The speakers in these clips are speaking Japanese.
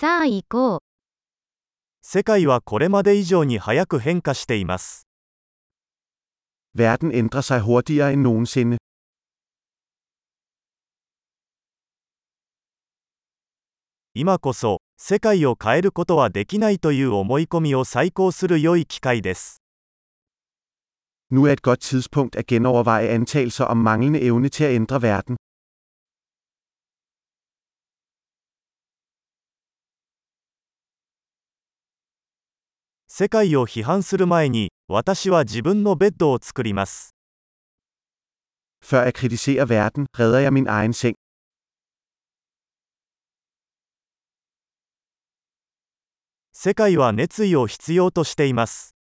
さあ行こう。世界はこれまで以上に早く変化しています。Verden ændrer sig hurtigere end nogensinde. 今こそ、世界を変えることはできないという思い込みを再考する良い機会です。Nu er et godt tidspunkt at genoverveje antagelser om manglende evne til at ændre verden. 世界を批判する前に私は自分のベッドを作ります。世界は熱意を必要としています。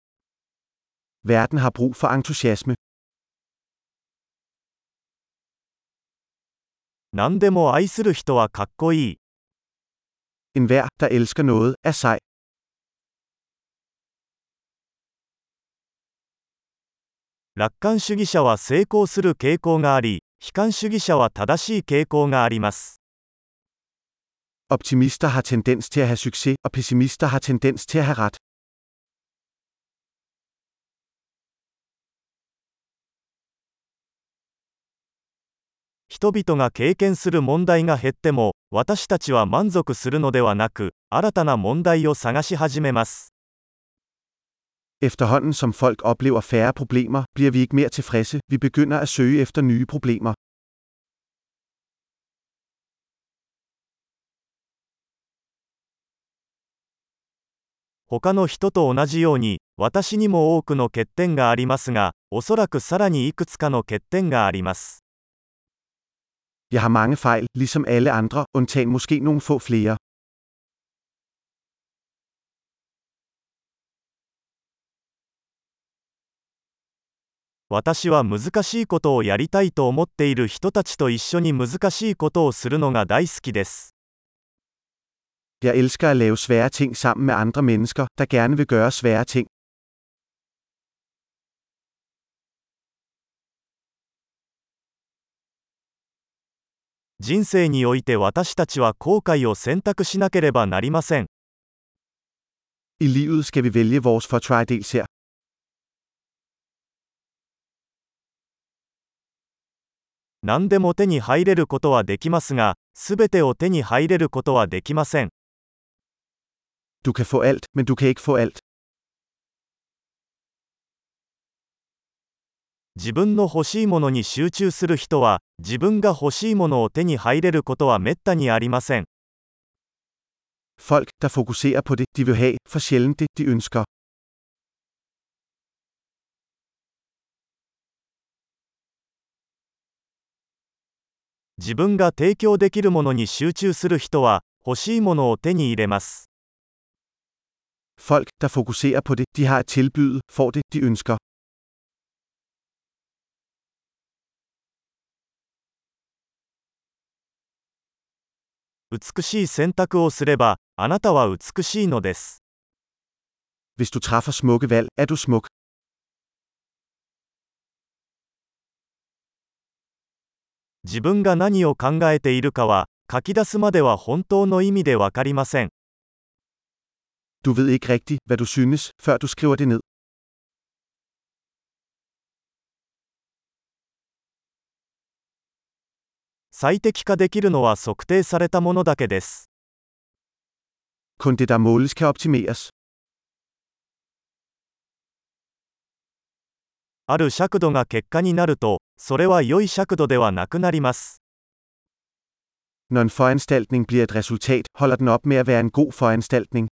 何でも愛する人はかっこいい。楽観主義者は成功する傾向があり、悲観主義者は正しい傾向があります。Optimister har tendens til at have succes, og pessimister har tendens til at have ret. 人々が経験する問題が減っても、私たちは満足するのではなく、新たな問題を探し始めます。Efterhånden som folk oplever færre problemer, bliver vi ikke mere tilfredse, vi begynder at søge efter nye problemer. 他の人と同じように、私にも多くの欠点がありますが、おそらくさらにいくつかの欠点があります。 Jeg har mange fejl, ligesom alle andre, undtagen måske nogle få flere. 私は難しいことをやりたいと思っている人たちと一緒に難しいことをするのが大好きです。人生において私たちは後悔を選択しなければなりません。何でも手に入れることはできますが、すべてを手に入れることはできません。自分の欲しいものに集中する人は、自分が欲しいものを手に入れることはめったにありません。自分が提供できるものに集中する人は、欲しいものを手に入れます。Folk, der fokuserer på det, de har at tilbyde, får det, de ønsker. 美しい選択をすれば、あなたは美しいのです。Hvis du træffer smukke valg, er du smuk. 自分が何を考えているかは、書き出すまでは本当の意味でわかりません。Du ved ikke rigtigt, hvad du synes, før du skriver det ned. 最適化できるのは測定されたものだけです。Kun det, der måles, kan optimeres. ある尺度が結果になると、それは良い尺度ではなくなります。Når en foranstaltning bliver et resultat, holder den op med at være en god foranstaltning.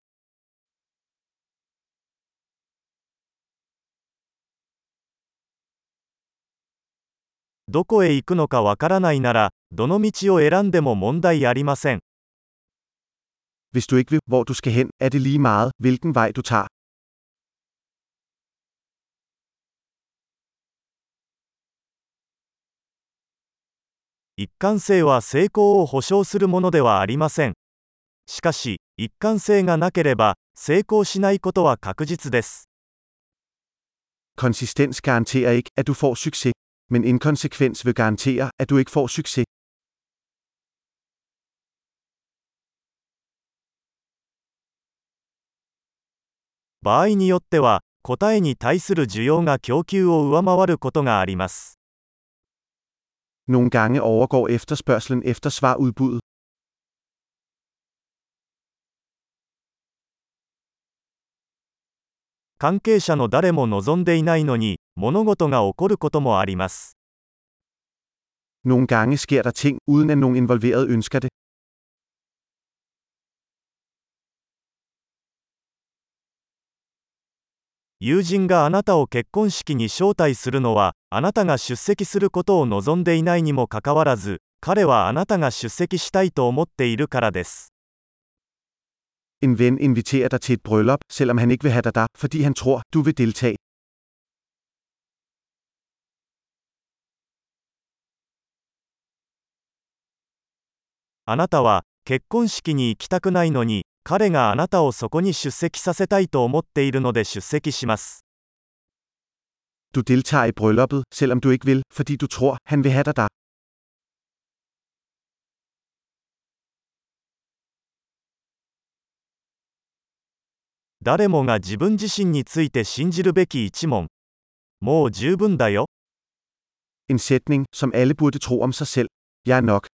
どこへ行くのかわからないなら、どの道を選んでも問題ありません。Hvis du ikke ved, hvor du skal hen, er det lige meget, hvilken vej du tager. 一貫性は成功を保証するものではありません。しかし、一貫性がなければ、成功しないことは確実です。Konsistens garanterer ikke, at du får succes. Men inkonsekvens vil garantere, at du ikke får succes. 場合によっては、答えに対する需要が供給を上回ることがあります。Nogle gange overgår efterspørgselen efter svarudbuddet. 関係者の誰も望んでいないのに、物事が起こることもあります。Nogle gange sker der ting, uden at nogen involveret ønsker det. 友人があなたを結婚式に招待するのはあなたが出席することを望んでいないにもかかわらず彼はあなたが出席したいと思っているからです。あなたは結婚式に行きたくないのに彼があなたをそこに出席させたいと思っているので出席します。Du deltager i brylluppet, selvom du ikke vil, fordi du tror, han vil have dig der. 誰もが自分自身について信じるべき一問。もう十分だよ。En sætning, som alle burde tro om sig selv. Jeg er nok.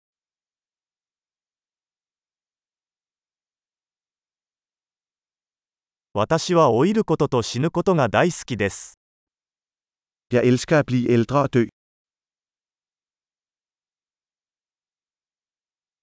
私は老いることと死ぬことが大好きです。Jeg elsker at blive ældre og dø.